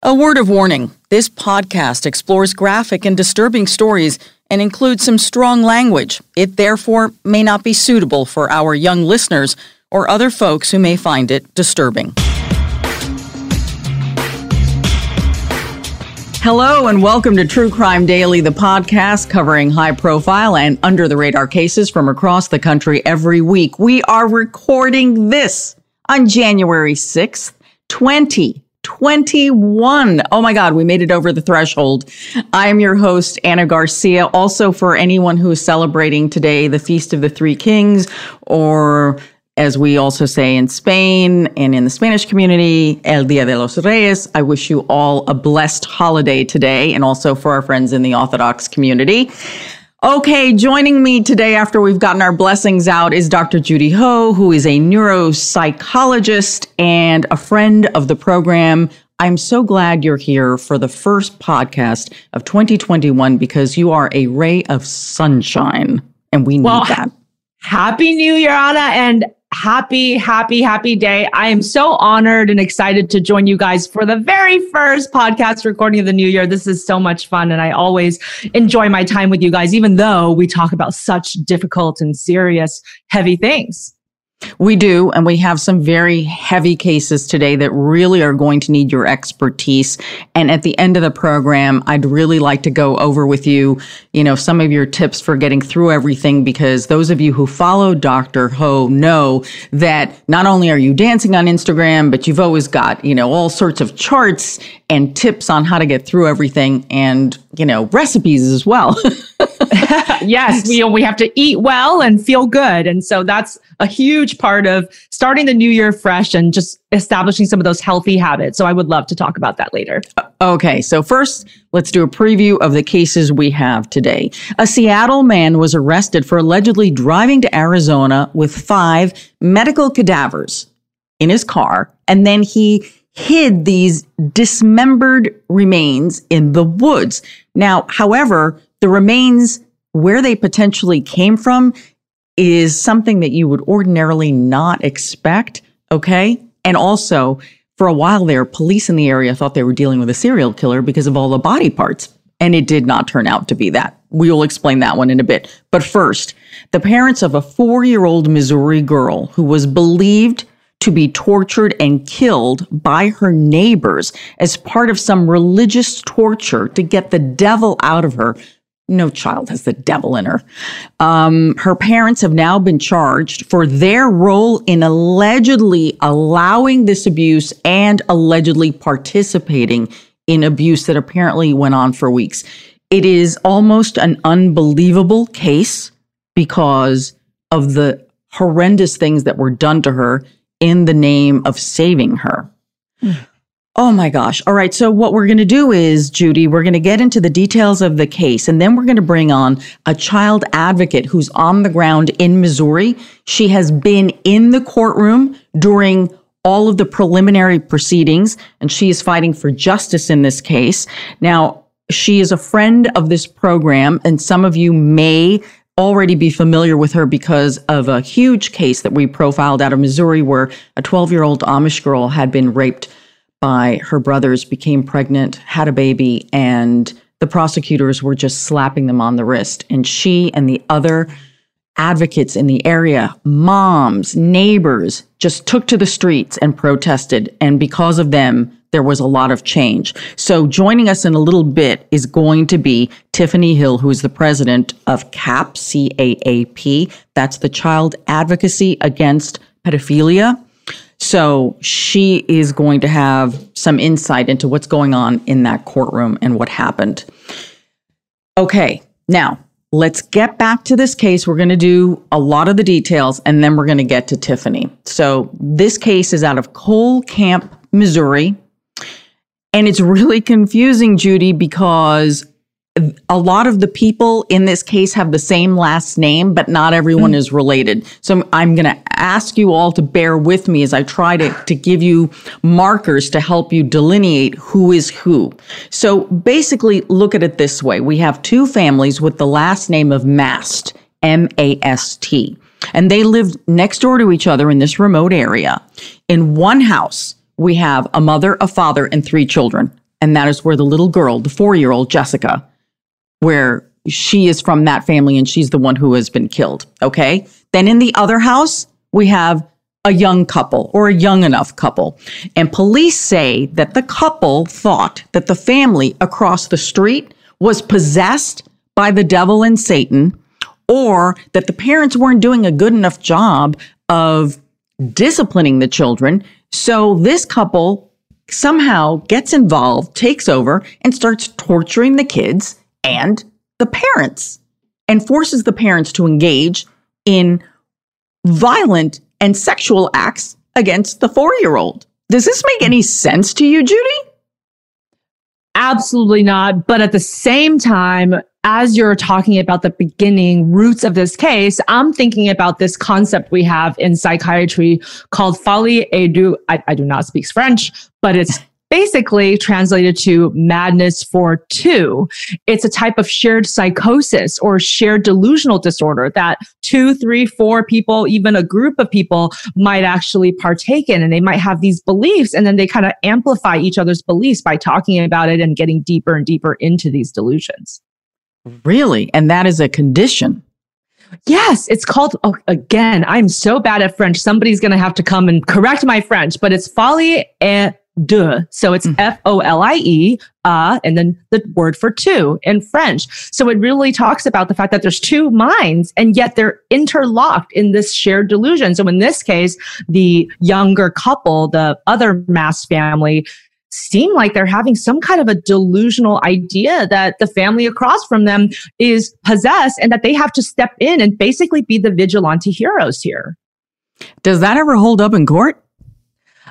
A word of warning this podcast explores graphic and disturbing stories and includes some strong language. It therefore may not be suitable for our young listeners or other folks who may find it disturbing. Hello and welcome to True Crime Daily, the podcast covering high profile and under the radar cases from across the country every week. We are recording this on January 6th, 20. 21. Oh my God, we made it over the threshold. I am your host, Ana Garcia. Also, for anyone who is celebrating today the Feast of the Three Kings, or as we also say in Spain and in the Spanish community, El Dia de los Reyes, I wish you all a blessed holiday today, and also for our friends in the Orthodox community. Okay, joining me today after we've gotten our blessings out is Dr. Judy Ho, who is a neuropsychologist and a friend of the program. I'm so glad you're here for the first podcast of 2021 because you are a ray of sunshine and we need well, that. Happy New Year, Ana. and happy, happy, happy day. I am so honored and excited to join you guys for the very first podcast recording of the new year. This is so much fun. And I always enjoy my time with you guys, even though we talk about such difficult and serious, heavy things. We do, and we have some very heavy cases today that really are going to need your expertise. And at the end of the program, I'd really like to go over with you, you know, some of your tips for getting through everything because those of you who follow Dr. Ho know that not only are you dancing on Instagram, but you've always got, you know, all sorts of charts and tips on how to get through everything and, you know, recipes as well. yes, we, we have to eat well and feel good. And so that's a huge part of starting the new year fresh and just establishing some of those healthy habits. So I would love to talk about that later. Okay. So first, let's do a preview of the cases we have today. A Seattle man was arrested for allegedly driving to Arizona with five medical cadavers in his car. And then he hid these dismembered remains in the woods. Now, however, the remains where they potentially came from is something that you would ordinarily not expect. Okay. And also, for a while there, police in the area thought they were dealing with a serial killer because of all the body parts. And it did not turn out to be that. We will explain that one in a bit. But first, the parents of a four year old Missouri girl who was believed to be tortured and killed by her neighbors as part of some religious torture to get the devil out of her. No child has the devil in her. Um, her parents have now been charged for their role in allegedly allowing this abuse and allegedly participating in abuse that apparently went on for weeks. It is almost an unbelievable case because of the horrendous things that were done to her in the name of saving her. Oh my gosh. All right. So, what we're going to do is, Judy, we're going to get into the details of the case, and then we're going to bring on a child advocate who's on the ground in Missouri. She has been in the courtroom during all of the preliminary proceedings, and she is fighting for justice in this case. Now, she is a friend of this program, and some of you may already be familiar with her because of a huge case that we profiled out of Missouri where a 12 year old Amish girl had been raped by her brothers, became pregnant, had a baby, and the prosecutors were just slapping them on the wrist. And she and the other advocates in the area, moms, neighbors, just took to the streets and protested. And because of them, there was a lot of change. So joining us in a little bit is going to be Tiffany Hill, who is the president of CAP, C-A-A-P. That's the Child Advocacy Against Pedophilia. So she is going to have some insight into what's going on in that courtroom and what happened. Okay, now let's get back to this case. We're going to do a lot of the details and then we're going to get to Tiffany. So this case is out of Cole Camp, Missouri. And it's really confusing, Judy, because a lot of the people in this case have the same last name, but not everyone mm. is related. So I'm going to ask you all to bear with me as I try to, to give you markers to help you delineate who is who. So basically, look at it this way. We have two families with the last name of Mast, M-A-S-T, and they lived next door to each other in this remote area. In one house, we have a mother, a father, and three children. And that is where the little girl, the four year old Jessica, where she is from that family and she's the one who has been killed. Okay. Then in the other house, we have a young couple or a young enough couple. And police say that the couple thought that the family across the street was possessed by the devil and Satan, or that the parents weren't doing a good enough job of disciplining the children. So this couple somehow gets involved, takes over, and starts torturing the kids and the parents and forces the parents to engage in violent and sexual acts against the four year old. Does this make any sense to you, Judy? Absolutely not. But at the same time, as you're talking about the beginning roots of this case, I'm thinking about this concept we have in psychiatry called folie à deux. I, I do not speak French, but it's basically translated to madness for two. It's a type of shared psychosis or shared delusional disorder that two, three, four people, even a group of people might actually partake in. And they might have these beliefs and then they kind of amplify each other's beliefs by talking about it and getting deeper and deeper into these delusions. Really? And that is a condition. Yes, it's called, oh, again, I'm so bad at French. Somebody's going to have to come and correct my French, but it's folie et deux. So it's mm-hmm. F O L I E, uh, and then the word for two in French. So it really talks about the fact that there's two minds and yet they're interlocked in this shared delusion. So in this case, the younger couple, the other Mast family, seem like they're having some kind of a delusional idea that the family across from them is possessed and that they have to step in and basically be the vigilante heroes here. Does that ever hold up in court?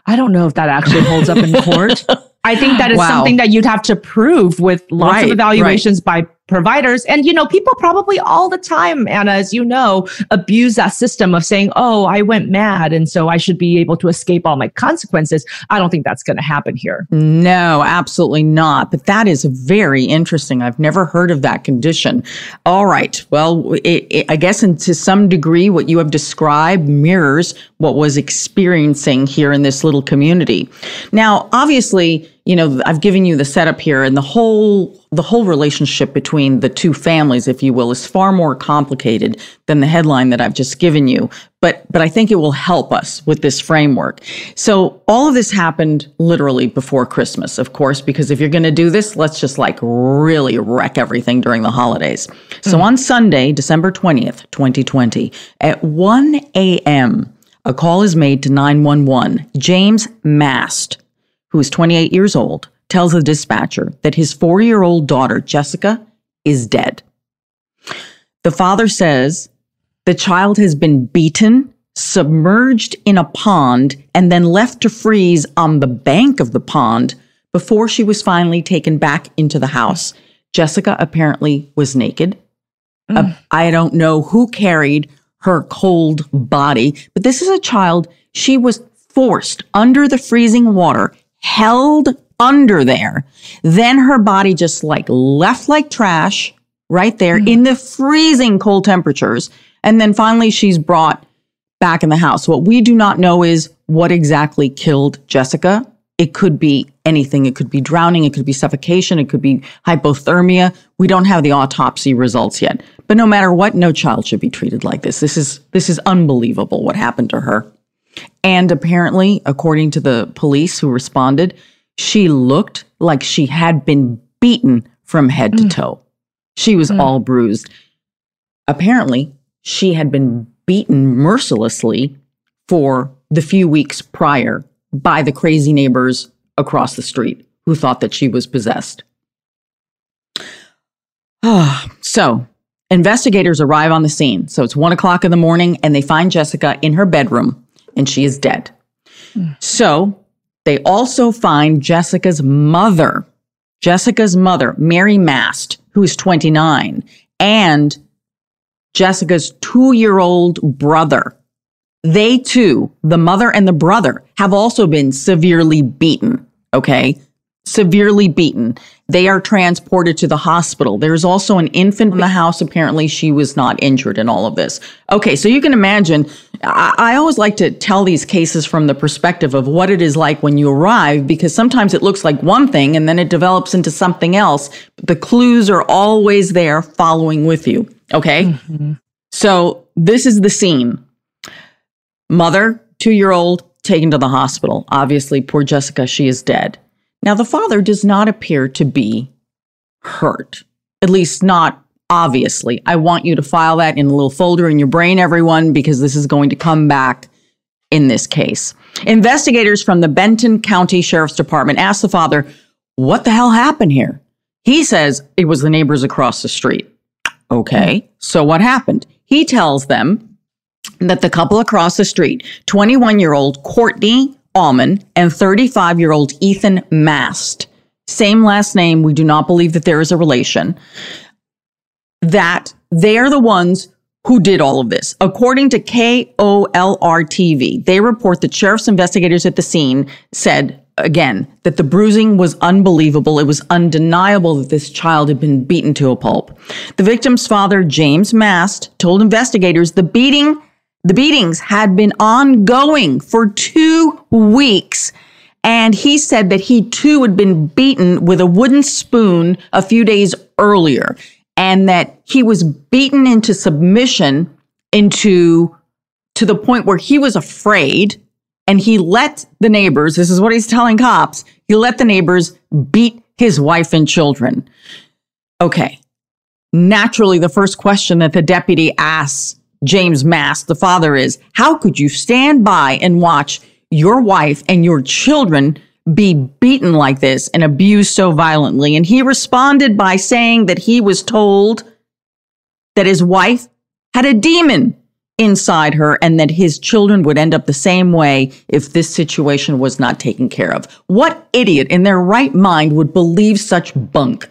I don't know if that actually holds up in court. I think that is wow. something that you'd have to prove with lots right, of evaluations right. by providers. And, you know, people probably all the time, Ana, as you know, abuse that system of saying, oh, I went mad. And so I should be able to escape all my consequences. I don't think that's going to happen here. No, absolutely not. But that is very interesting. I've never heard of that condition. All right. Well, it, it, I guess and to some degree, what you have described mirrors what was experiencing here in this little community. Now, obviously, you know, I've given you the setup here and the whole, the whole relationship between the two families, if you will, is far more complicated than the headline that I've just given you. But, but I think it will help us with this framework. So all of this happened literally before Christmas, of course, because if you're going to do this, let's just like really wreck everything during the holidays. Mm-hmm. So mm. on Sunday, December 20th, 2020 at 1 a.m., a call is made to 911. James Mast who is 28 years old, tells the dispatcher that his four year old daughter, Jessica, is dead. The father says the child has been beaten, submerged in a pond, and then left to freeze on the bank of the pond before she was finally taken back into the house. Jessica apparently was naked. Mm. Uh, I don't know who carried her cold body, but this is a child. She was forced under the freezing water held under there. Then her body just like left like trash right there mm-hmm. in the freezing cold temperatures. And then finally she's brought back in the house. What we do not know is what exactly killed Jessica. It could be anything. It could be drowning. It could be suffocation. It could be hypothermia. We don't have the autopsy results yet. But no matter what, no child should be treated like this. This is, this is unbelievable what happened to her. And apparently, according to the police who responded, she looked like she had been beaten from head mm. to toe. She was mm. all bruised. Apparently, she had been beaten mercilessly for the few weeks prior by the crazy neighbors across the street who thought that she was possessed. so, investigators arrive on the scene. So it's one o'clock in the morning, and they find Jessica in her bedroom, and she is dead. Mm. So they also find Jessica's mother, Jessica's mother, Mary Mast, who is 29, and Jessica's two year old brother. They too, the mother and the brother, have also been severely beaten. Okay. Severely beaten. They are transported to the hospital. There's also an infant in the house. Apparently, she was not injured in all of this. Okay, so you can imagine. I, I, always like to tell these cases from the perspective of what it is like when you arrive, because sometimes it looks like one thing and then it develops into something else. The clues are always there following with you. Okay. Mm-hmm. So this is the scene. Mother, two year old, taken to the hospital. Obviously, poor Jessica, she is dead. Now, the father does not appear to be hurt, at least not obviously. I want you to file that in a little folder in your brain, everyone, because this is going to come back in this case. Investigators from the Benton County Sheriff's Department asked the father, What the hell happened here? He says it was the neighbors across the street. Okay, so what happened? He tells them that the couple across the street, 21 year old Courtney Allman and 35 year old Ethan Mast, same last name, we do not believe that there is a relation, that they are the ones who did all of this. According to KOLR TV, they report that sheriff's investigators at the scene said again that the bruising was unbelievable. It was undeniable that this child had been beaten to a pulp. The victim's father, James Mast, told investigators the beating the beatings had been ongoing for 2 weeks. And he said that he too had been beaten with a wooden spoon a few days earlier and that he was beaten into submission into to the point where he was afraid and he let the neighbors, this is what he's telling cops, he let the neighbors beat his wife and children. Okay. Naturally, the first question that the deputy asks James Mast, the father, is how could you stand by and watch your wife and your children be beaten like this and abused so violently? And he responded by saying that he was told that his wife had a demon inside her and that his children would end up the same way if this situation was not taken care of. What idiot in their right mind would believe such bunk?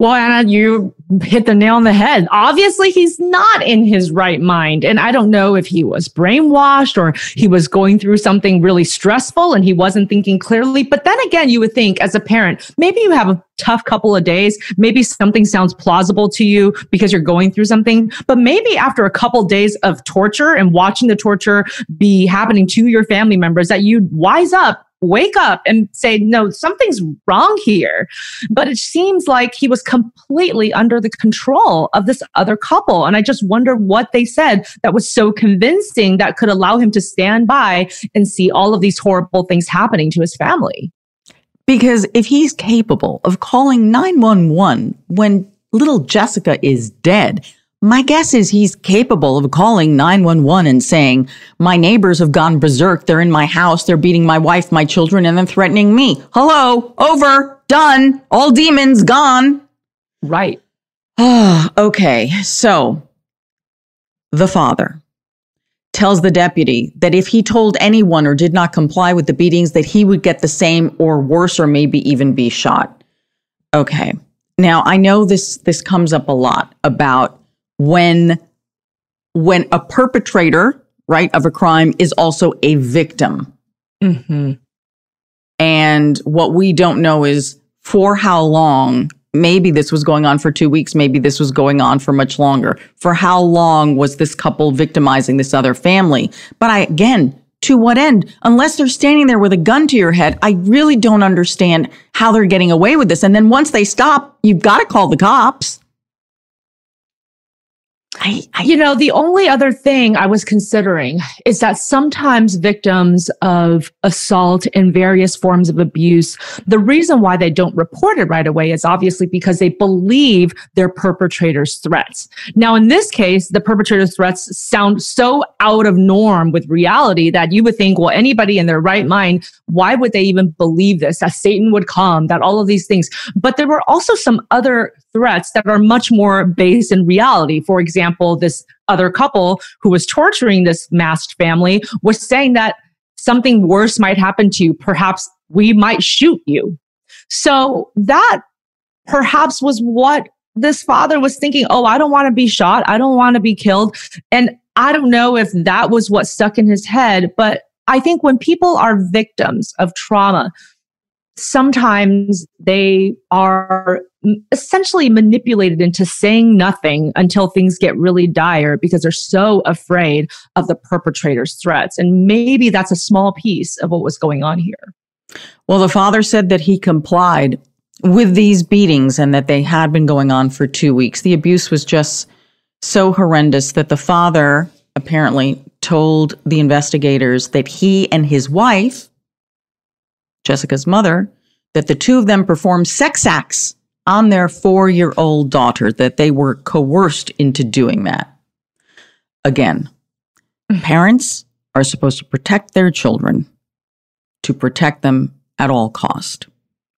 Well, Ana, you hit the nail on the head. Obviously, he's not in his right mind. And I don't know if he was brainwashed or he was going through something really stressful and he wasn't thinking clearly. But then again, you would think as a parent, maybe you have a tough couple of days. Maybe something sounds plausible to you because you're going through something. But maybe after a couple of days of torture and watching the torture be happening to your family members, that you wise up wake up and say, no, something's wrong here. But it seems like he was completely under the control of this other couple. And I just wonder what they said that was so convincing that could allow him to stand by and see all of these horrible things happening to his family. Because if he's capable of calling 911 when little Jessica is dead, my guess is he's capable of calling 911 and saying, My neighbors have gone berserk. They're in my house. They're beating my wife, my children, and then threatening me. Hello, over, done, all demons gone. Right. okay, so the father tells the deputy that if he told anyone or did not comply with the beatings, that he would get the same or worse, or maybe even be shot. Okay. Now I know this this comes up a lot about when when a perpetrator right of a crime is also a victim mm-hmm. And what we don't know is for how long maybe this was going on for two weeks. Maybe this was going on for much longer. For how long was this couple victimizing this other family? But I, again, to what end? Unless they're standing there with a gun to your head, I really don't understand how they're getting away with this. And then once they stop, you've got to call the cops. I, I, you know, the only other thing I was considering is that sometimes victims of assault and various forms of abuse, the reason why they don't report it right away is obviously because they believe their perpetrator's threats. Now, in this case, the perpetrator's threats sound so out of norm with reality that you would think, well, anybody in their right mind, why would they even believe this? That Satan would come, that all of these things. But there were also some other threats that are much more based in reality. For example, this other couple who was torturing this Mast family was saying that something worse might happen to you. Perhaps we might shoot you. So that perhaps was what this father was thinking. Oh, I don't want to be shot. I don't want to be killed. And I don't know if that was what stuck in his head, but I think when people are victims of trauma, sometimes they are essentially manipulated into saying nothing until things get really dire because they're so afraid of the perpetrator's threats. And maybe that's a small piece of what was going on here. Well, the father said that he complied with these beatings and that they had been going on for two weeks. The abuse was just so horrendous that the father apparently told the investigators that he and his wife, Jessica's mother, that the two of them performed sex acts on their four year old daughter, that they were coerced into doing that. Again, mm. parents are supposed to protect their children, to protect them at all cost.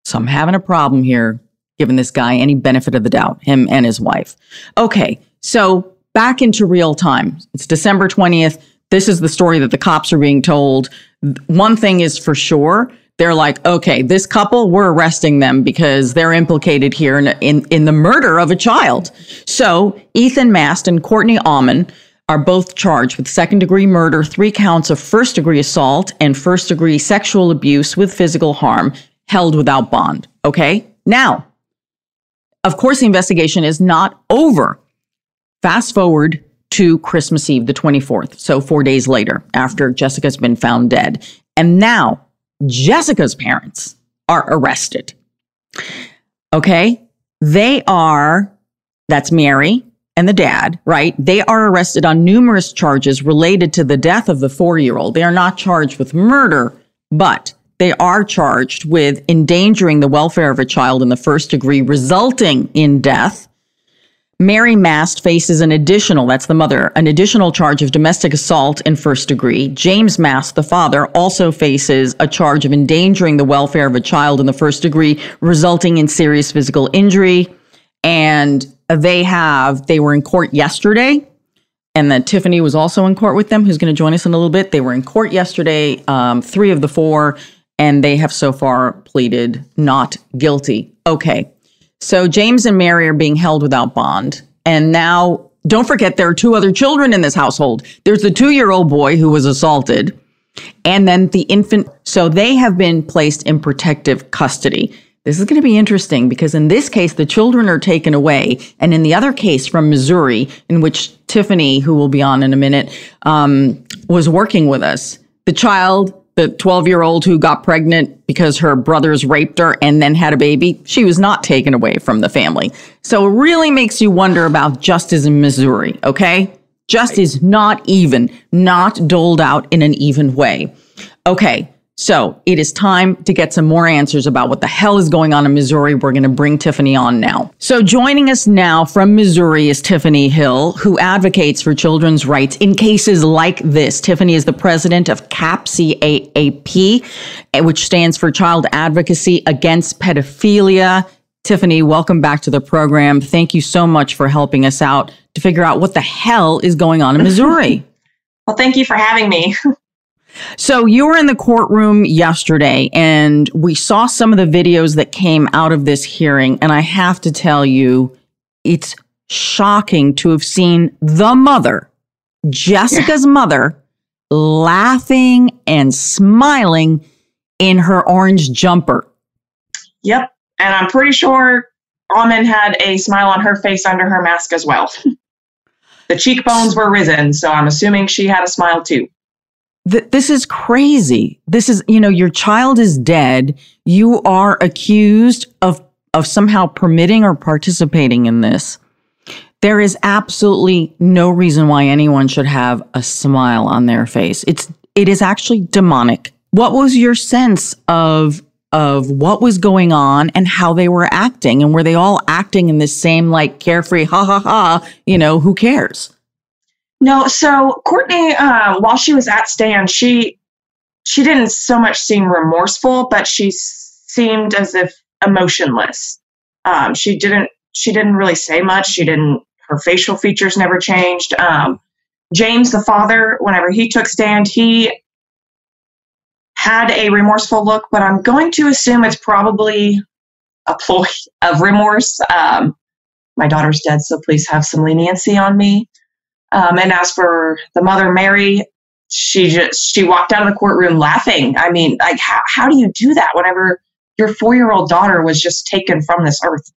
So I'm having a problem here, giving this guy any benefit of the doubt, him and his wife. Okay, so back into real time. It's December 20th. This is the story that the cops are being told. One thing is for sure they're like, okay, this couple, we're arresting them because they're implicated here in, in, in the murder of a child. So Ethan Mast and Courtney Allman are both charged with second degree murder, three counts of first degree assault, and first degree sexual abuse with physical harm held without bond. Okay. Now, of course, the investigation is not over. Fast forward to Christmas Eve, the 24th. So four days later, after Jessica's been found dead. And now Jessica's parents are arrested. Okay. They are, that's Mary and the dad, right? They are arrested on numerous charges related to the death of the four year old. They are not charged with murder, but they are charged with endangering the welfare of a child in the first degree, resulting in death Mary Mast faces an additional, that's the mother, an additional charge of domestic assault in first degree. James Mast, the father, also faces a charge of endangering the welfare of a child in the first degree, resulting in serious physical injury. And they have, they were in court yesterday. And then Tiffany was also in court with them, who's going to join us in a little bit. They were in court yesterday, um, three of the four, and they have so far pleaded not guilty. Okay. So James and Mary are being held without bond. And now, don't forget, there are two other children in this household. There's the two year old boy who was assaulted, and then the infant. So they have been placed in protective custody. This is going to be interesting because in this case, the children are taken away. And in the other case from Missouri, in which Tiffany, who will be on in a minute, um, was working with us, the child the 12 year old who got pregnant because her brothers raped her and then had a baby, she was not taken away from the family. So it really makes you wonder about justice in Missouri, okay? Justice not even, not doled out in an even way. Okay. So it is time to get some more answers about what the hell is going on in Missouri. We're going to bring Tiffany on now. So joining us now from Missouri is Tiffany Hill, who advocates for children's rights in cases like this. Tiffany is the president of CAAP, eh, which stands for Child Advocacy Against Pedophilia. Tiffany, welcome back to the program. Thank you so much for helping us out to figure out what the hell is going on in Missouri. well, thank you for having me. So you were in the courtroom yesterday and we saw some of the videos that came out of this hearing. And I have to tell you, it's shocking to have seen the mother, Jessica's yeah. mother, laughing and smiling in her orange jumper. Yep. And I'm pretty sure Allman had a smile on her face under her mask as well. the cheekbones were risen, so I'm assuming she had a smile too. Th- this is crazy. This is, you know, your child is dead. You are accused of of somehow permitting or participating in this. There is absolutely no reason why anyone should have a smile on their face. It's it is actually demonic. What was your sense of of what was going on and how they were acting and were they all acting in this same like carefree ha ha ha, you know, who cares? No, so Courtney uh, while she was at stand, she she didn't so much seem remorseful, but she seemed as if emotionless. Um, she didn't she didn't really say much. She didn't her facial features never changed. Um, James, the father, whenever he took stand, he had a remorseful look, but I'm going to assume it's probably a ploy of remorse. Um, my daughter's dead, so please have some leniency on me. Um, and as for the mother, Mary, she just she walked out of the courtroom laughing. I mean, like how how do you do that whenever your four year old daughter was just taken from this earth?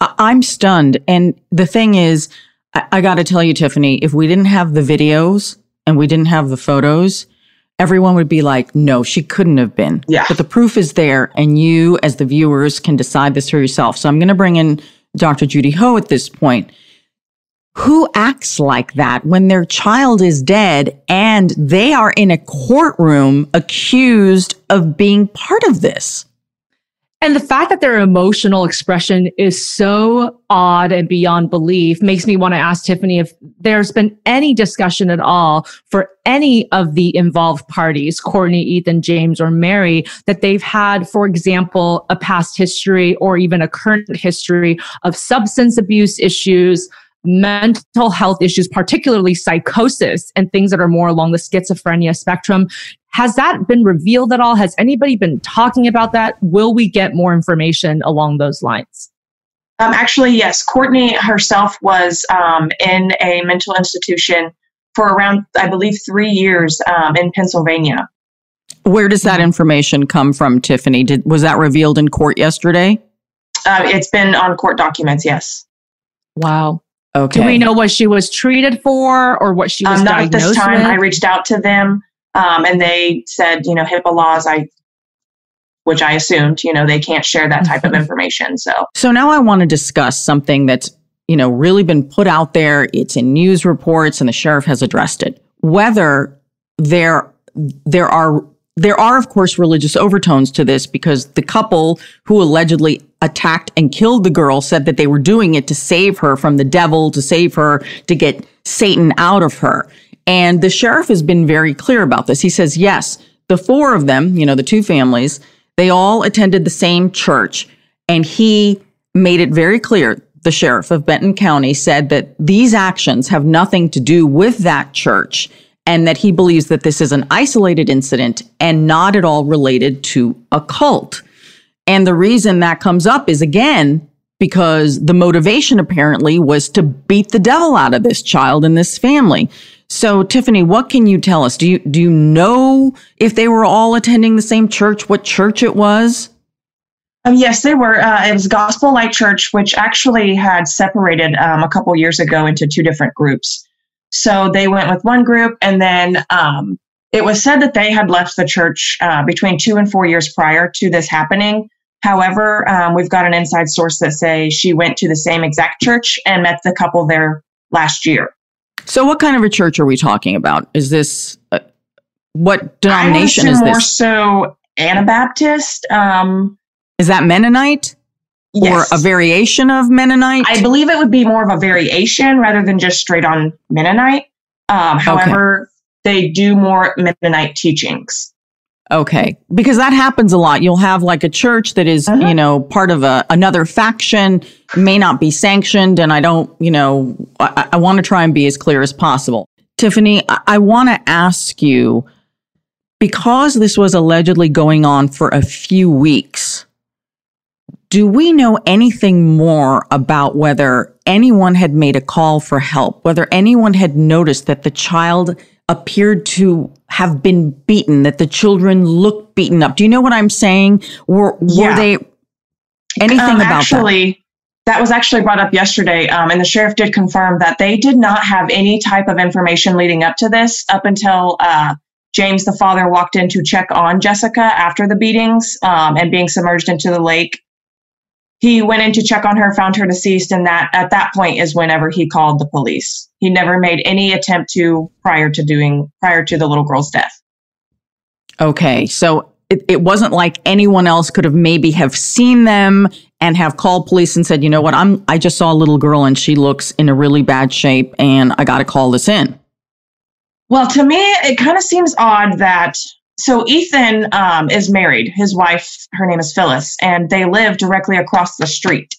I'm stunned. And the thing is, I, I got to tell you, Tiffany, if we didn't have the videos and we didn't have the photos, everyone would be like, no, she couldn't have been. Yeah. But the proof is there, and you, as the viewers, can decide this for yourself. So I'm going to bring in Dr. Judy Ho at this point. Who acts like that when their child is dead and they are in a courtroom accused of being part of this? And the fact that their emotional expression is so odd and beyond belief makes me want to ask Tiffany if there's been any discussion at all for any of the involved parties, Courtney, Ethan, James, or Mary, that they've had, for example, a past history or even a current history of substance abuse issues, mental health issues, particularly psychosis and things that are more along the schizophrenia spectrum. Has that been revealed at all? Has anybody been talking about that? Will we get more information along those lines? Um, actually, yes. Courtney herself was um, in a mental institution for around, I believe, three years um, in Pennsylvania. Where does that information come from, Tiffany? Did was that revealed in court yesterday? Uh, it's been on court documents, yes. Wow. Okay. Do we know what she was treated for or what she was um, not at diagnosed this time. with? I reached out to them, um, and they said, you know, HIPAA laws. I, which I assumed, you know, they can't share that type of information. So, So now I want to discuss something that's, you know, really been put out there. It's in news reports and the sheriff has addressed it. Whether there there are there are of course religious overtones to this because the couple who allegedly attacked and killed the girl said that they were doing it to save her from the devil, to save her, to get Satan out of her. And the sheriff has been very clear about this. He says, yes, the four of them, you know, the two families, they all attended the same church. And he made it very clear. The sheriff of Benton County said that these actions have nothing to do with that church and that he believes that this is an isolated incident and not at all related to a cult. And the reason that comes up is again, because the motivation apparently was to beat the devil out of this child and this family. So, Tiffany, what can you tell us? Do you do you know if they were all attending the same church? What church it was? um, yes, they were. Uh, it was Gospel Light Church, which actually had separated um, a couple years ago into two different groups. So they went with one group, and then um, it was said that they had left the church uh, between two and four years prior to this happening. However, um, we've got an inside source that say she went to the same exact church and met the couple there last year. So, what kind of a church are we talking about? Is this uh, what denomination is assume more this? so Anabaptist. Um, Is that Mennonite yes. or a variation of Mennonite? I believe it would be more of a variation rather than just straight on Mennonite. Um, however, they do more Mennonite teachings. Okay, because that happens a lot. You'll have like a church that is, Uh-huh. you know, part of a another faction, may not be sanctioned, and I don't, you know, I, I want to try and be as clear as possible. Tiffany, I, I want to ask you because this was allegedly going on for a few weeks. Do we know anything more about whether anyone had made a call for help, whether anyone had noticed that the child appeared to have been beaten, that the children looked beaten up. Do you know what I'm saying? Were, were Yeah. they anything Um, about that? that? was actually brought up yesterday, um, and the sheriff did confirm that they did not have any type of information leading up to this up until uh, James, the father, walked in to check on Jessica after the beatings um, and being submerged into the lake. He went in to check on her, found her deceased, and that at that point is whenever he called the police. He never made any attempt to prior to doing prior to the little girl's death. Okay, so it, it wasn't like anyone else could have maybe have seen them and have called police and said, you know what, I'm I just saw a little girl and she looks in a really bad shape and I got to call this in. Well, to me, it kind of seems odd that so Ethan um, is married. His wife, her name is Phyllis, and they live directly across the street.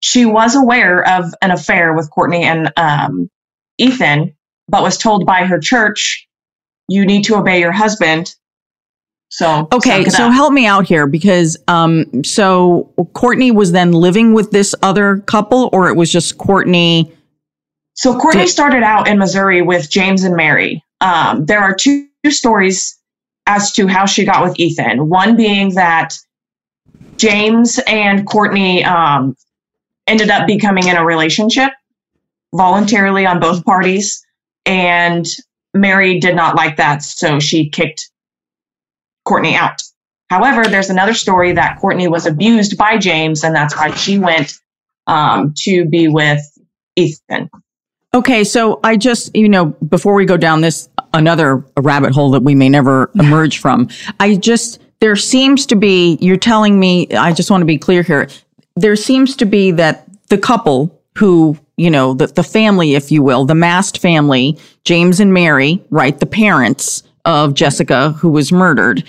She was aware of an affair with Courtney and um, Ethan, but was told by her church, "You need to obey your husband." So Okay, so up. help me out here because um so Courtney was then living with this other couple or it was just Courtney So Courtney Did- started out in Missouri with James and Mary. Um, there are two stories as to how she got with Ethan. One being that James and Courtney um, ended up becoming in a relationship voluntarily on both parties, and Mary did not like that, so she kicked Courtney out. However, there's another story that Courtney was abused by James, and that's why she went um, to be with Ethan. Okay, so I just, you know, before we go down this another rabbit hole that we may never emerge from, I just, there seems to be, you're telling me, I just want to be clear here. There seems to be that the couple who, you know, the, the family, if you will, the Mast family, James and Mary, right, the parents of Jessica who was murdered,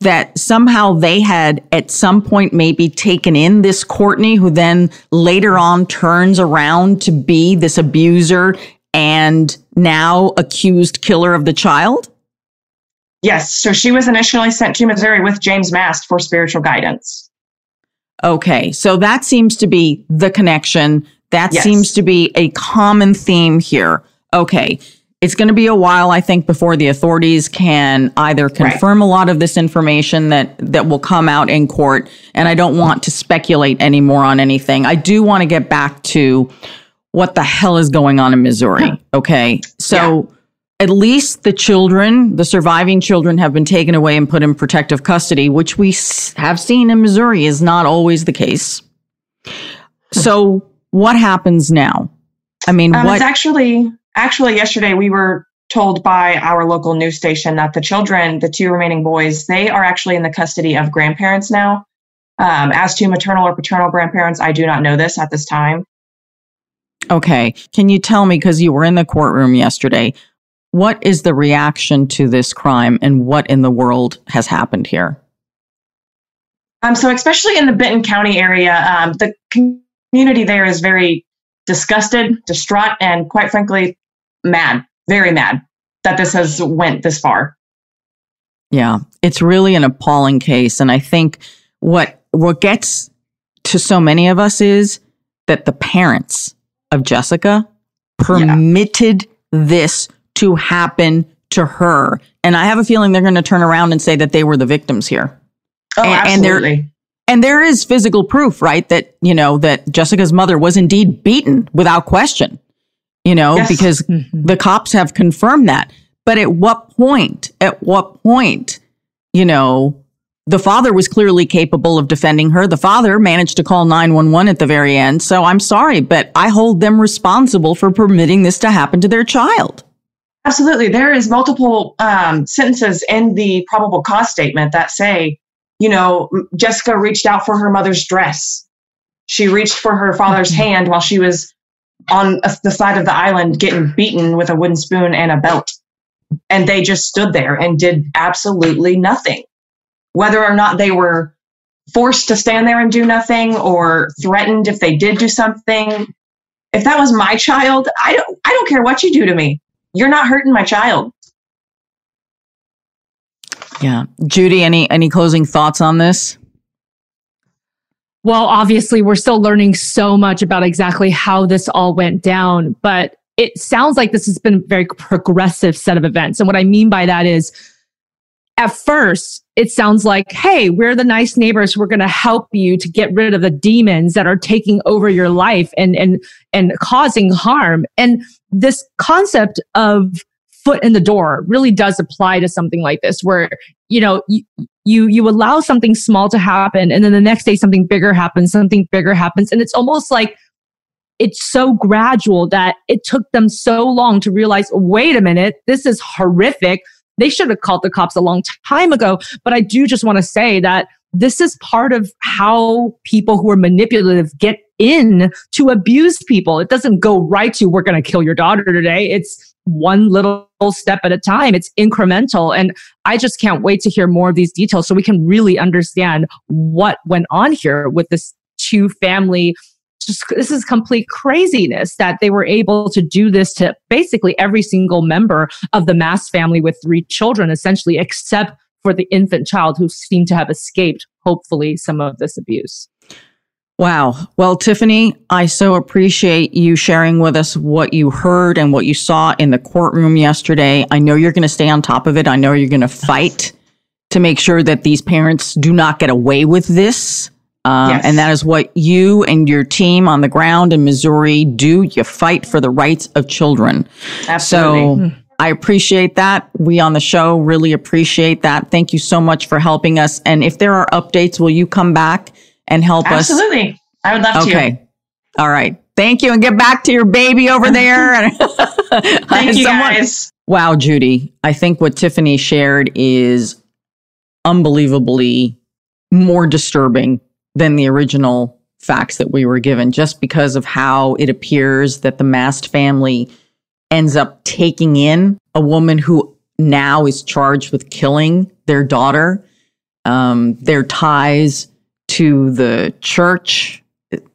that somehow they had at some point maybe taken in this Courtney, who then later on turns around to be this abuser and now accused killer of the child? Yes. So she was initially sent to Missouri with James Mast for spiritual guidance. Okay, so that seems to be the connection. That Yes. seems to be a common theme here. Okay. It's going to be a while, I think, before the authorities can either confirm a lot of this information that, that will come out in court. And I don't want to speculate anymore on anything. I do want to get back to what the hell is going on in Missouri. Okay. So at least the children, the surviving children, have been taken away and put in protective custody, which we have seen in Missouri is not always the case. So what happens now? I mean, Um, what? It's actually actually yesterday we were told by our local news station that the children, the two remaining boys, they are actually in the custody of grandparents now. Um, as to maternal or paternal grandparents, I do not know this at this time. Okay. Can you tell me, because you were in the courtroom yesterday, what is the reaction to this crime and what in the world has happened here? Um, so especially in the Benton County area, um, the community there is very disgusted, distraught, and quite frankly, mad, very mad that this has went this far. Yeah, it's really an appalling case. And I think what, what gets to so many of us is that the parents of Jessica permitted this to happen to her. And I have a feeling they're going to turn around and say that they were the victims here. Oh, And- and absolutely. And there is physical proof, right? That, you know, that Jessica's mother was indeed beaten without question, you know, Yes. because mm-hmm. the cops have confirmed that. But at what point, at what point, you know, the father was clearly capable of defending her. The father managed to call 911 at the very end. So I'm sorry, but I hold them responsible for permitting this to happen to their child. Absolutely. There is multiple um, sentences in the probable cause statement that say, you know, Jessica reached out for her mother's dress. She reached for her father's hand while she was on a- the side of the island getting beaten with a wooden spoon and a belt. And they just stood there and did absolutely nothing. Whether or not they were forced to stand there and do nothing or threatened if they did do something. If that was my child, I don't I don't care what you do to me you're not hurting my child. Yeah. Judy, any any closing thoughts on this? Well, obviously, we're still learning so much about exactly how this all went down. But it sounds like this has been a very progressive set of events. And what I mean by that is at first, it sounds like, hey, we're the nice neighbors. We're going to help you to get rid of the demons that are taking over your life and, and, and causing harm. And this concept of foot in the door really does apply to something like this, where, you know, you, you, you allow something small to happen. And then the next day, something bigger happens, something bigger happens. And it's almost like, it's so gradual that it took them so long to realize, wait a minute, this is horrific they should have called the cops a long time ago. But I do just want to say that this is part of how people who are manipulative get in to abuse people. It doesn't go right to, we're going to kill your daughter today. It's one little step at a time. It's incremental. And I just can't wait to hear more of these details so we can really understand what went on here with this two family just this is complete craziness that they were able to do this to basically every single member of the Mast family with three children, essentially, except for the infant child who seemed to have escaped, hopefully, some of this abuse. Wow. Well, Tiffany, I so appreciate you sharing with us what you heard and what you saw in the courtroom yesterday. I know you're going to stay on top of it. I know you're going to fight to make sure that these parents do not get away with this. Um, yes. And that is what you and your team on the ground in Missouri do. You fight for the rights of children. Absolutely. So I appreciate that. We on the show really appreciate that. Thank you so much for helping us. And if there are updates, will you come back and help Absolutely. us? Absolutely. I would love okay. to. Okay. All right. Thank you. And get back to your baby over there. Thank you Someone, guys. Wow, Judy. I think what Tiffany shared is unbelievably more disturbing than the original facts that we were given, just because of how it appears that the Mast family ends up taking in a woman who now is charged with killing their daughter, um, their ties to the church.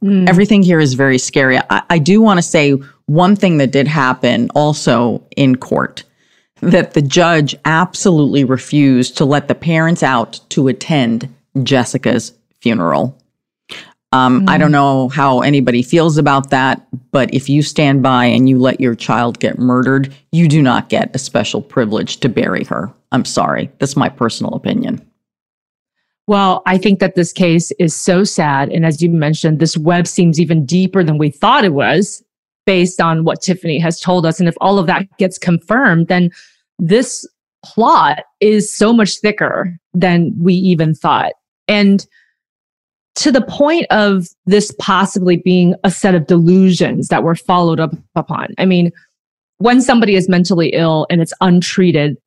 Mm. Everything here is very scary. I, I do want to say one thing that did happen also in court that the judge absolutely refused to let the parents out to attend Jessica's funeral. Um, mm. I don't know how anybody feels about that, but if you stand by and you let your child get murdered, you do not get a special privilege to bury her. I'm sorry. That's my personal opinion. Well, I think that this case is so sad. And as you mentioned, this web seems even deeper than we thought it was based on what Tiffany has told us. And if all of that gets confirmed, then this plot is so much thicker than we even thought. And to the point of this possibly being a set of delusions that were followed up upon. I mean, when somebody is mentally ill and it's untreated,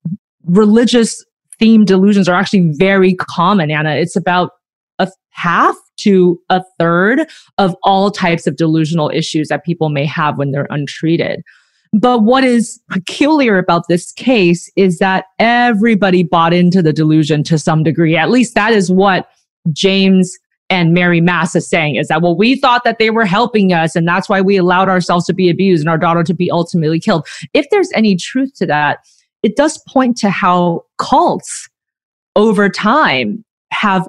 religious themed delusions are actually very common, Ana. It's about a half to a third of all types of delusional issues that people may have when they're untreated. But what is peculiar about this case is that everybody bought into the delusion to some degree. At least that is what James and Mary Mast is saying is that, well, we thought that they were helping us and that's why we allowed ourselves to be abused and our daughter to be ultimately killed. If there's any truth to that, it does point to how cults over time have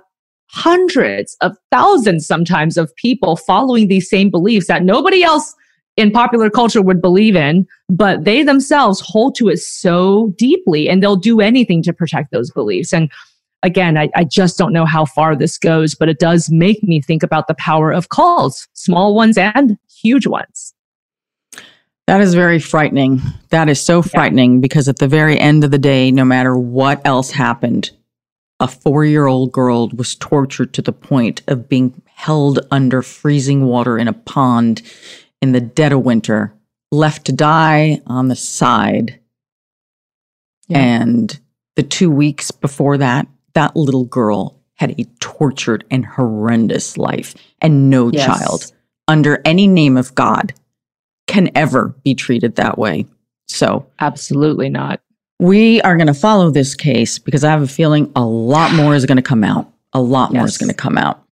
hundreds of thousands sometimes of people following these same beliefs that nobody else in popular culture would believe in, but they themselves hold to it so deeply and they'll do anything to protect those beliefs. And again, I, I, just don't know how far this goes, but it does make me think about the power of calls, small ones and huge ones. That is very frightening. That is so frightening yeah. because at the very end of the day, no matter what else happened, a four year old girl was tortured to the point of being held under freezing water in a pond in the dead of winter, left to die on the side. Yeah. And the two weeks before that, that little girl had a tortured and horrendous life, and no yes. child under any name of God can ever be treated that way. So, absolutely not. We are going to follow this case because I have a feeling a lot more is going to come out. A lot yes. more is going to come out.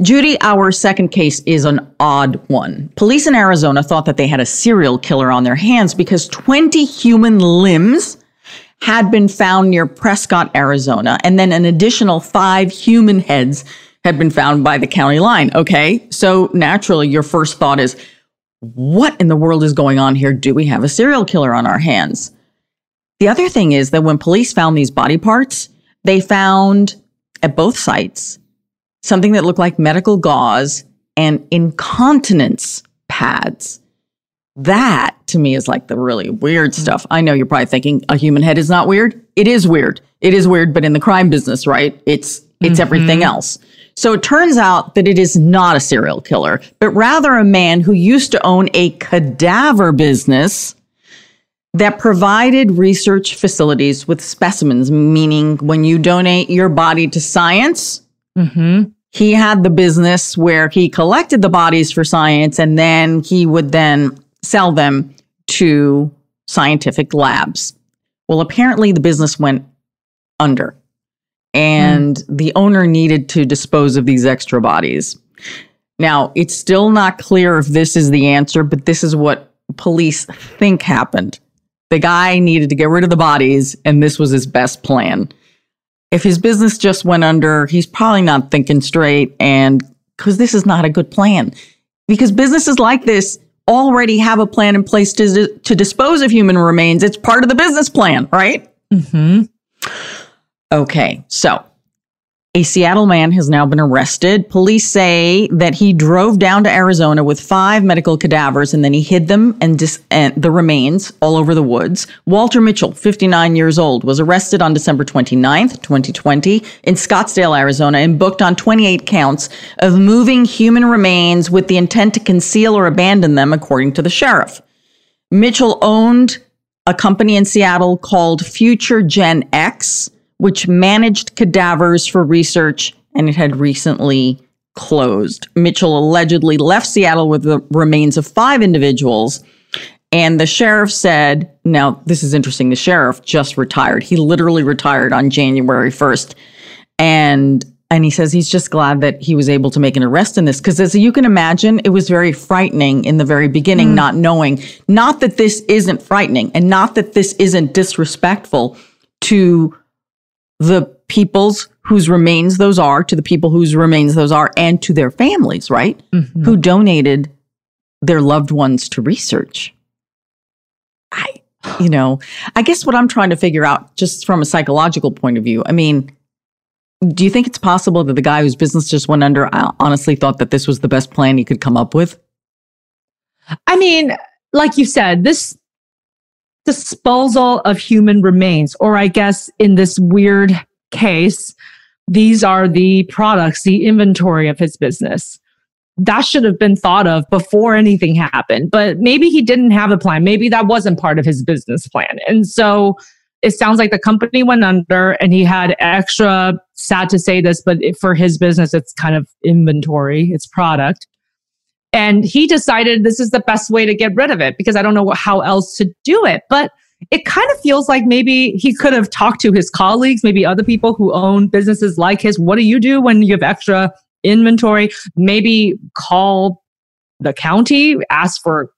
Judy, our second case is an odd one. Police in Arizona thought that they had a serial killer on their hands because 20 human limbs had been found near Prescott, Arizona, and then an additional five human heads had been found by the county line. Okay. So naturally, your first thought is, what in the world is going on here? Do we have a serial killer on our hands? The other thing is that when police found these body parts, they found at both sites something that looked like medical gauze and incontinence pads. That to me is like the really weird stuff. I know you're probably thinking a human head is not weird. It is weird. It is weird, but in the crime business, right? It's it's mm-hmm. everything else. So it turns out that it is not a serial killer, but rather a man who used to own a cadaver business that provided research facilities with specimens, meaning when you donate your body to science, mm-hmm. he had the business where he collected the bodies for science and then he would then sell them to scientific labs. Well, apparently the business went under and mm. the owner needed to dispose of these extra bodies. Now, it's still not clear if this is the answer, but this is what police think happened. The guy needed to get rid of the bodies, and this was his best plan. If his business just went under, he's probably not thinking straight, and because this is not a good plan. Because businesses like this already have a plan in place to, to dispose of human remains. It's part of the business plan, right? Mm-hmm. Okay, so a Seattle man has now been arrested. Police say that he drove down to Arizona with five medical cadavers and then he hid them and, dis- and, the remains all over the woods. Walter Mitchell, 59 years old, was arrested on December 29th, 2020 in Scottsdale, Arizona and booked on 28 counts of moving human remains with the intent to conceal or abandon them, according to the sheriff. Mitchell owned a company in Seattle called Future Gen X which managed cadavers for research and it had recently closed. Mitchell allegedly left Seattle with the remains of five individuals. And the sheriff said, now this is interesting. The sheriff just retired. He literally retired on January 1st. And and he says he's just glad that he was able to make an arrest in this because as you can imagine it was very frightening in the very beginning mm. not knowing not that this isn't frightening and not that this isn't disrespectful to the peoples whose remains those are, to the people whose remains those are, and to their families, right? Mm-hmm. Who donated their loved ones to research. I, you know, I guess what I'm trying to figure out, just from a psychological point of view, I mean, do you think it's possible that the guy whose business just went under honestly thought that this was the best plan he could come up with? I mean, like you said, this disposal of human remains, or I guess in this weird case, these are the products, the inventory of his business. That should have been thought of before anything happened, but maybe he didn't have a plan. Maybe that wasn't part of his business plan. And so it sounds like the company went under and he had extra, sad to say this, but for his business, it's kind of inventory, it's product. And he decided this is the best way to get rid of it because I don't know how else to do it. But it kind of feels like maybe he could have talked to his colleagues, maybe other people who own businesses like his. What do you do when you have extra inventory? Maybe call the county, ask for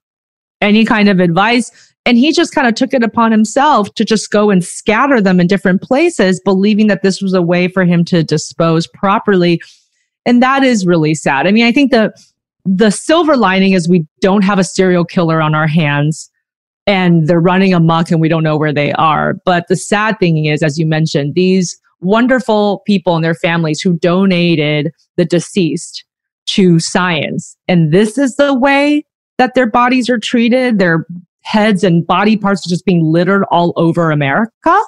any kind of advice. And he just kind of took it upon himself to just go and scatter them in different places, believing that this was a way for him to dispose properly. And that is really sad. I mean, I think the the silver lining is we don't have a serial killer on our hands and they're running amok and we don't know where they are. But the sad thing is, as you mentioned, these wonderful people and their families who donated the deceased to science. And this is the way that their bodies are treated. Their heads and body parts are just being littered all over America.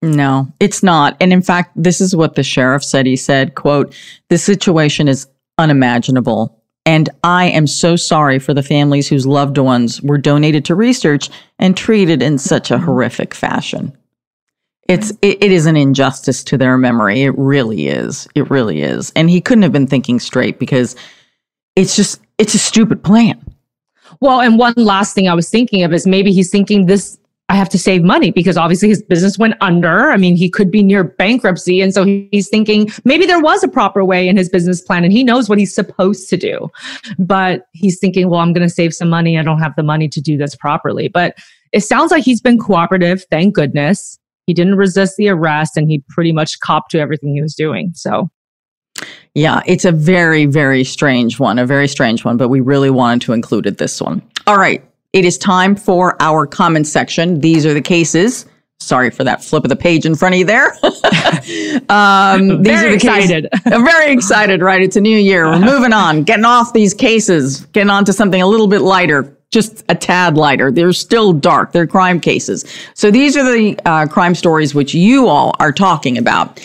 No, it's not. And in fact, this is what the sheriff said. He said, quote, the situation is unimaginable. And I am so sorry for the families whose loved ones were donated to research and treated in such a horrific fashion. It's it, it is an injustice to their memory. It really is. It really is. And he couldn't have been thinking straight because it's just it's a stupid plan. Well, and one last thing I was thinking of is maybe he's thinking this I have to save money because obviously his business went under. I mean, he could be near bankruptcy. And so he's thinking maybe there was a proper way in his business plan and he knows what he's supposed to do. But he's thinking, well, I'm going to save some money. I don't have the money to do this properly. But it sounds like he's been cooperative. Thank goodness. He didn't resist the arrest and he pretty much copped to everything he was doing. So Yeah, it's a very, very strange one, a very strange one, but we really wanted to include it this one. All right, it is time for our comment section. These are the cases. Sorry for that flip of the page in front of you there. um, these very are the excited. Cases. I'm very excited, right? It's a new year. We're moving on, getting off these cases, getting on to something a little bit lighter, just a tad lighter. They're still dark. They're crime cases. So these are the uh, crime stories which you all are talking about.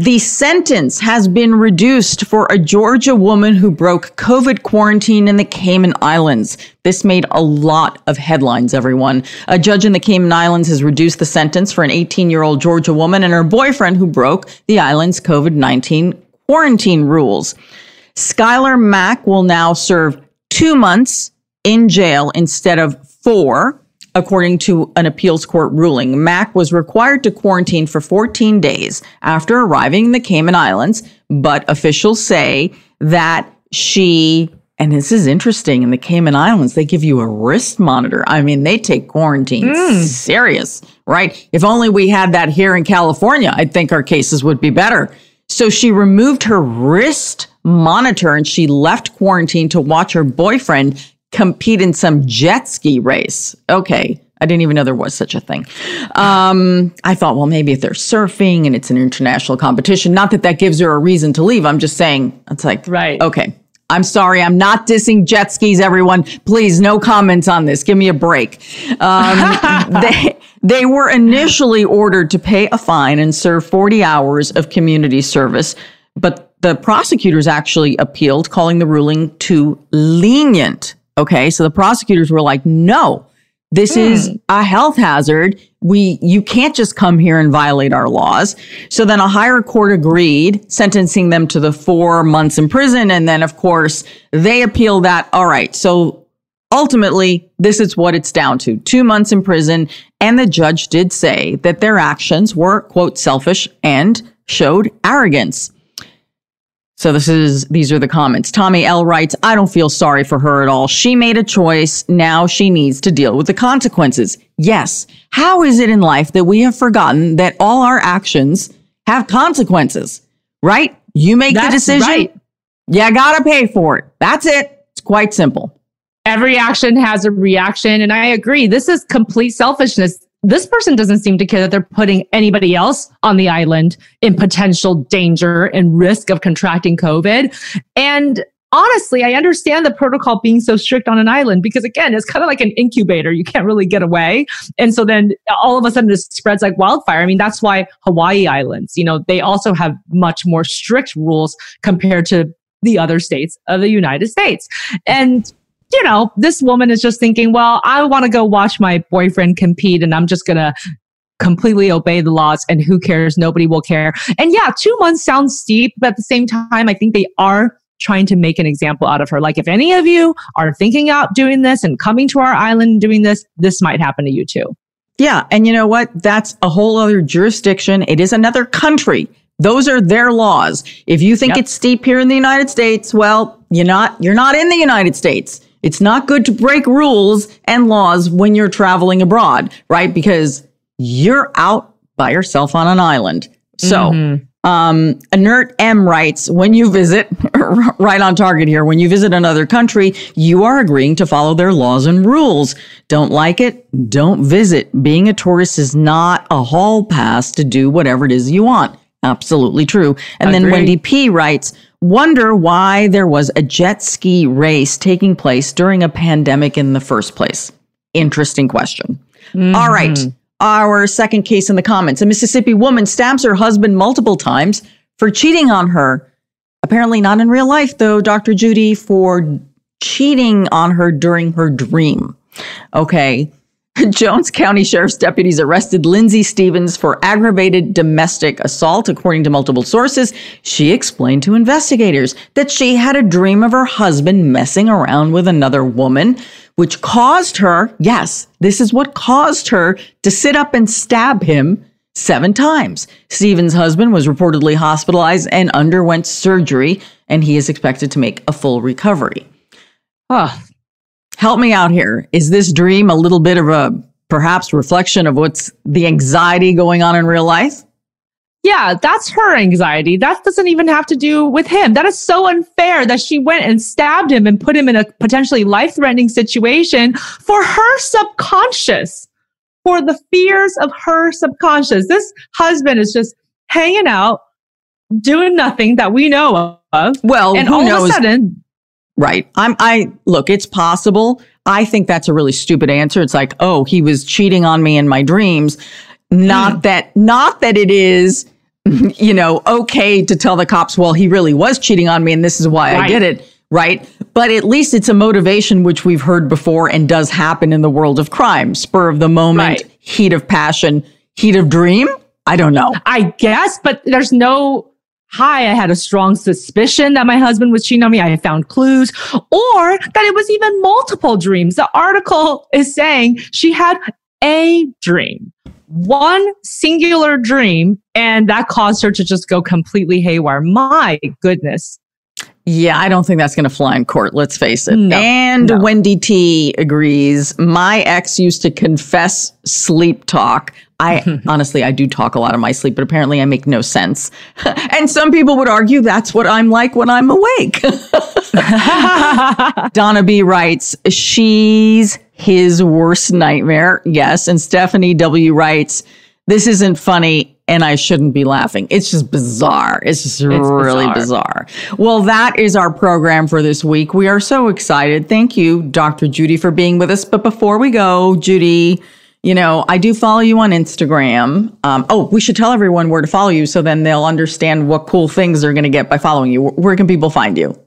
The sentence has been reduced for a Georgia woman who broke COVID quarantine in the Cayman Islands. This made a lot of headlines, everyone. A judge in the Cayman Islands has reduced the sentence for an 18 year old Georgia woman and her boyfriend who broke the island's COVID 19 quarantine rules. Skylar Mack will now serve two months in jail instead of four according to an appeals court ruling. Mack was required to quarantine for 14 days after arriving in the Cayman Islands, but officials say that she and this is interesting in the Cayman Islands, they give you a wrist monitor. I mean, they take quarantine mm. serious, right? If only we had that here in California, I think our cases would be better. So she removed her wrist monitor and she left quarantine to watch her boyfriend compete in some jet ski race. Okay. I didn't even know there was such a thing. Um, I thought, well, maybe if they're surfing and it's an international competition, not that that gives her a reason to leave. I'm just saying, it's like, right. Okay. I'm sorry. I'm not dissing jet skis, everyone. Please, no comments on this. Give me a break. Um, they, they were initially ordered to pay a fine and serve 40 hours of community service, but the prosecutors actually appealed, calling the ruling too lenient. Okay. So the prosecutors were like, no, this mm. is a health hazard. We, you can't just come here and violate our laws. So then a higher court agreed, sentencing them to the four months in prison. And then, of course, they appeal that. All right. So ultimately, this is what it's down to two months in prison. And the judge did say that their actions were, quote, selfish and showed arrogance. So this is these are the comments. Tommy L writes, I don't feel sorry for her at all. She made a choice. Now she needs to deal with the consequences. Yes. How is it in life that we have forgotten that all our actions have consequences? Right? You make That's the decision. Right. You gotta pay for it. That's it. It's quite simple. Every action has a reaction. And I agree. This is complete selfishness this person doesn't seem to care that they're putting anybody else on the island in potential danger and risk of contracting COVID. And honestly, I understand the protocol being so strict on an island because again, it's kind of like an incubator. You can't really get away. And so then all of a sudden it spreads like wildfire. I mean, that's why Hawaii Islands, you know, they also have much more strict rules compared to the other states of the United States. And you know, this woman is just thinking, well, I want to go watch my boyfriend compete and I'm just going to completely obey the laws and who cares? Nobody will care. And yeah, two months sounds steep, but at the same time, I think they are trying to make an example out of her. Like, if any of you are thinking about doing this and coming to our island and doing this, this might happen to you too. Yeah. And you know what? That's a whole other jurisdiction. It is another country. Those are their laws. If you think yep. it's steep here in the United States, well, you're not, you're not in the United States. It's not good to break rules and laws when you're traveling abroad, right? Because you're out by yourself on an island. So, mm-hmm. um, Inert M writes, when you visit, right on target here, when you visit another country, you are agreeing to follow their laws and rules. Don't like it? Don't visit. Being a tourist is not a hall pass to do whatever it is you want. Absolutely true. And Agreed. then Wendy P writes, wonder why there was a jet ski race taking place during a pandemic in the first place. Interesting question. Mm-hmm. All right. Our second case in the comments. A Mississippi woman stabs her husband multiple times for cheating on her. Apparently not in real life, though, Dr. Judy, for cheating on her during her dream. Okay. Jones County Sheriff's deputies arrested Lindsay Stevens for aggravated domestic assault. According to multiple sources, she explained to investigators that she had a dream of her husband messing around with another woman, which caused her, yes, this is what caused her to sit up and stab him seven times. Stevens' husband was reportedly hospitalized and underwent surgery, and he is expected to make a full recovery. Oh, help me out here. Is this dream a little bit of a perhaps reflection of what's the anxiety going on in real life? Yeah, that's her anxiety. That doesn't even have to do with him. That is so unfair that she went and stabbed him and put him in a potentially life threatening situation for her subconscious, for the fears of her subconscious. This husband is just hanging out, doing nothing that we know of. Well, and all knows? of a sudden, Right. I'm I look, it's possible. I think that's a really stupid answer. It's like, oh, he was cheating on me in my dreams. Not Hmm. that not that it is, you know, okay to tell the cops, well, he really was cheating on me and this is why I did it. Right. But at least it's a motivation which we've heard before and does happen in the world of crime. Spur of the moment, Right. heat of passion, heat of dream. I don't know. I guess, but there's no hi, I had a strong suspicion that my husband was cheating on me. I found clues, or that it was even multiple dreams. The article is saying she had a dream, one singular dream, and that caused her to just go completely haywire. My goodness. Yeah, I don't think that's going to fly in court. Let's face it. No, and no. Wendy T agrees. My ex used to confess sleep talk. I honestly, I do talk a lot in my sleep, but apparently I make no sense. and some people would argue that's what I'm like when I'm awake. Donna B writes, she's his worst nightmare. Yes. And Stephanie W writes, this isn't funny and I shouldn't be laughing. It's just bizarre. It's just really bizarre. Well, that is our program for this week. We are so excited. Thank you, Dr. Judy, for being with us. But before we go, Judy, you know, I do follow you on Instagram. Um, oh, we should tell everyone where to follow you so then they'll understand what cool things they're going to get by following you. Where can people find you?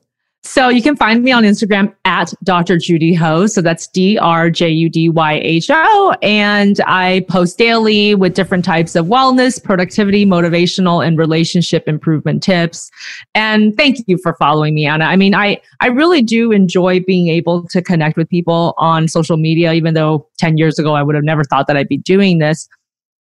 So you can find me on Instagram at Dr. Judy Ho. So that's D R J U D Y H O. And I post daily with different types of wellness, productivity, motivational, and relationship improvement tips. And thank you for following me, Ana. I mean, I, I really do enjoy being able to connect with people on social media, even though 10 years ago I would have never thought that I'd be doing this.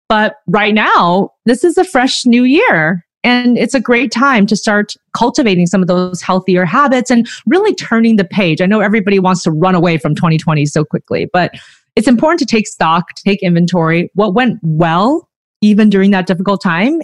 But right now, this is a fresh new year. And it's a great time to start cultivating some of those healthier habits and really turning the page. I know everybody wants to run away from 2020 so quickly, but it's important to take stock, to take inventory, what went well, even during that difficult time,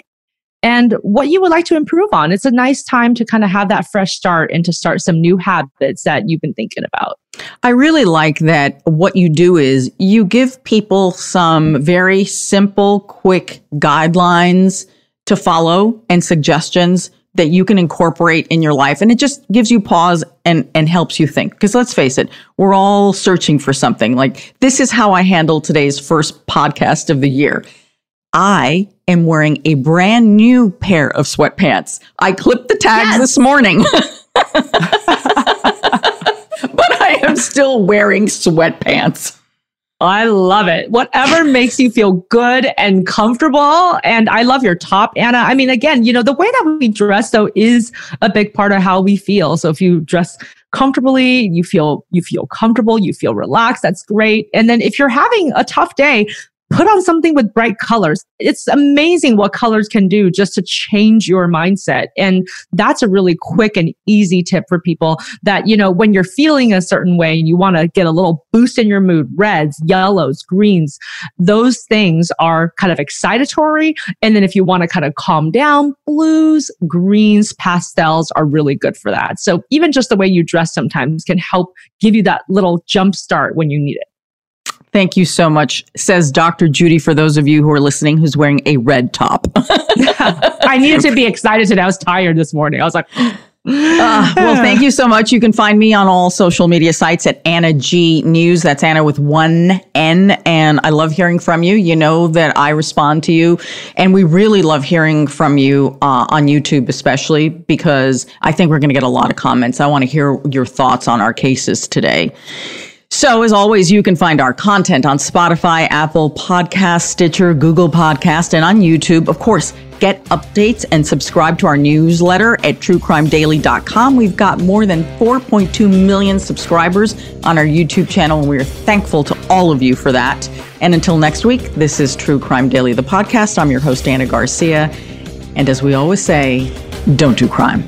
and what you would like to improve on. It's a nice time to kind of have that fresh start and to start some new habits that you've been thinking about. I really like that what you do is you give people some very simple, quick guidelines to follow and suggestions that you can incorporate in your life. And it just gives you pause and, and helps you think. Because let's face it, we're all searching for something. Like, this is how I handle today's first podcast of the year. I am wearing a brand new pair of sweatpants. I clipped the tags this morning. but I am still wearing sweatpants. I love it. Whatever makes you feel good and comfortable. And I love your top, Ana. I mean, again, you know, the way that we dress though is a big part of how we feel. So if you dress comfortably, you feel you feel comfortable, you feel relaxed, that's great. And then if you're having a tough day, put on something with bright colors. It's amazing what colors can do just to change your mindset. And that's a really quick and easy tip for people that, you know, when you're feeling a certain way and you want to get a little boost in your mood, reds, yellows, greens, those things are kind of excitatory. And then if you want to kind of calm down, blues, greens, pastels are really good for that. So even just the way you dress sometimes can help give you that little jump start when you need it. Thank you so much, says Dr. Judy, for those of you who are listening who's wearing a red top. I needed to be excited today. I was tired this morning. I was like, Uh, well, thank you so much. You can find me on all social media sites at Ana G News. That's Ana with one N. And I love hearing from you. You know that I respond to you. And we really love hearing from you uh, on YouTube, especially because I think we're going to get a lot of comments. I want to hear your thoughts on our cases today. So, as always, you can find our content on Spotify, Apple Podcast, Stitcher, Google Podcast, and on YouTube. Of course, get updates and subscribe to our newsletter at truecrimedaily.com. We've got more than 4.2 million subscribers on our YouTube channel, and we're thankful to all of you for that. And until next week, this is True Crime Daily, the podcast. I'm your host, Ana Garcia. And as we always say, don't do crime.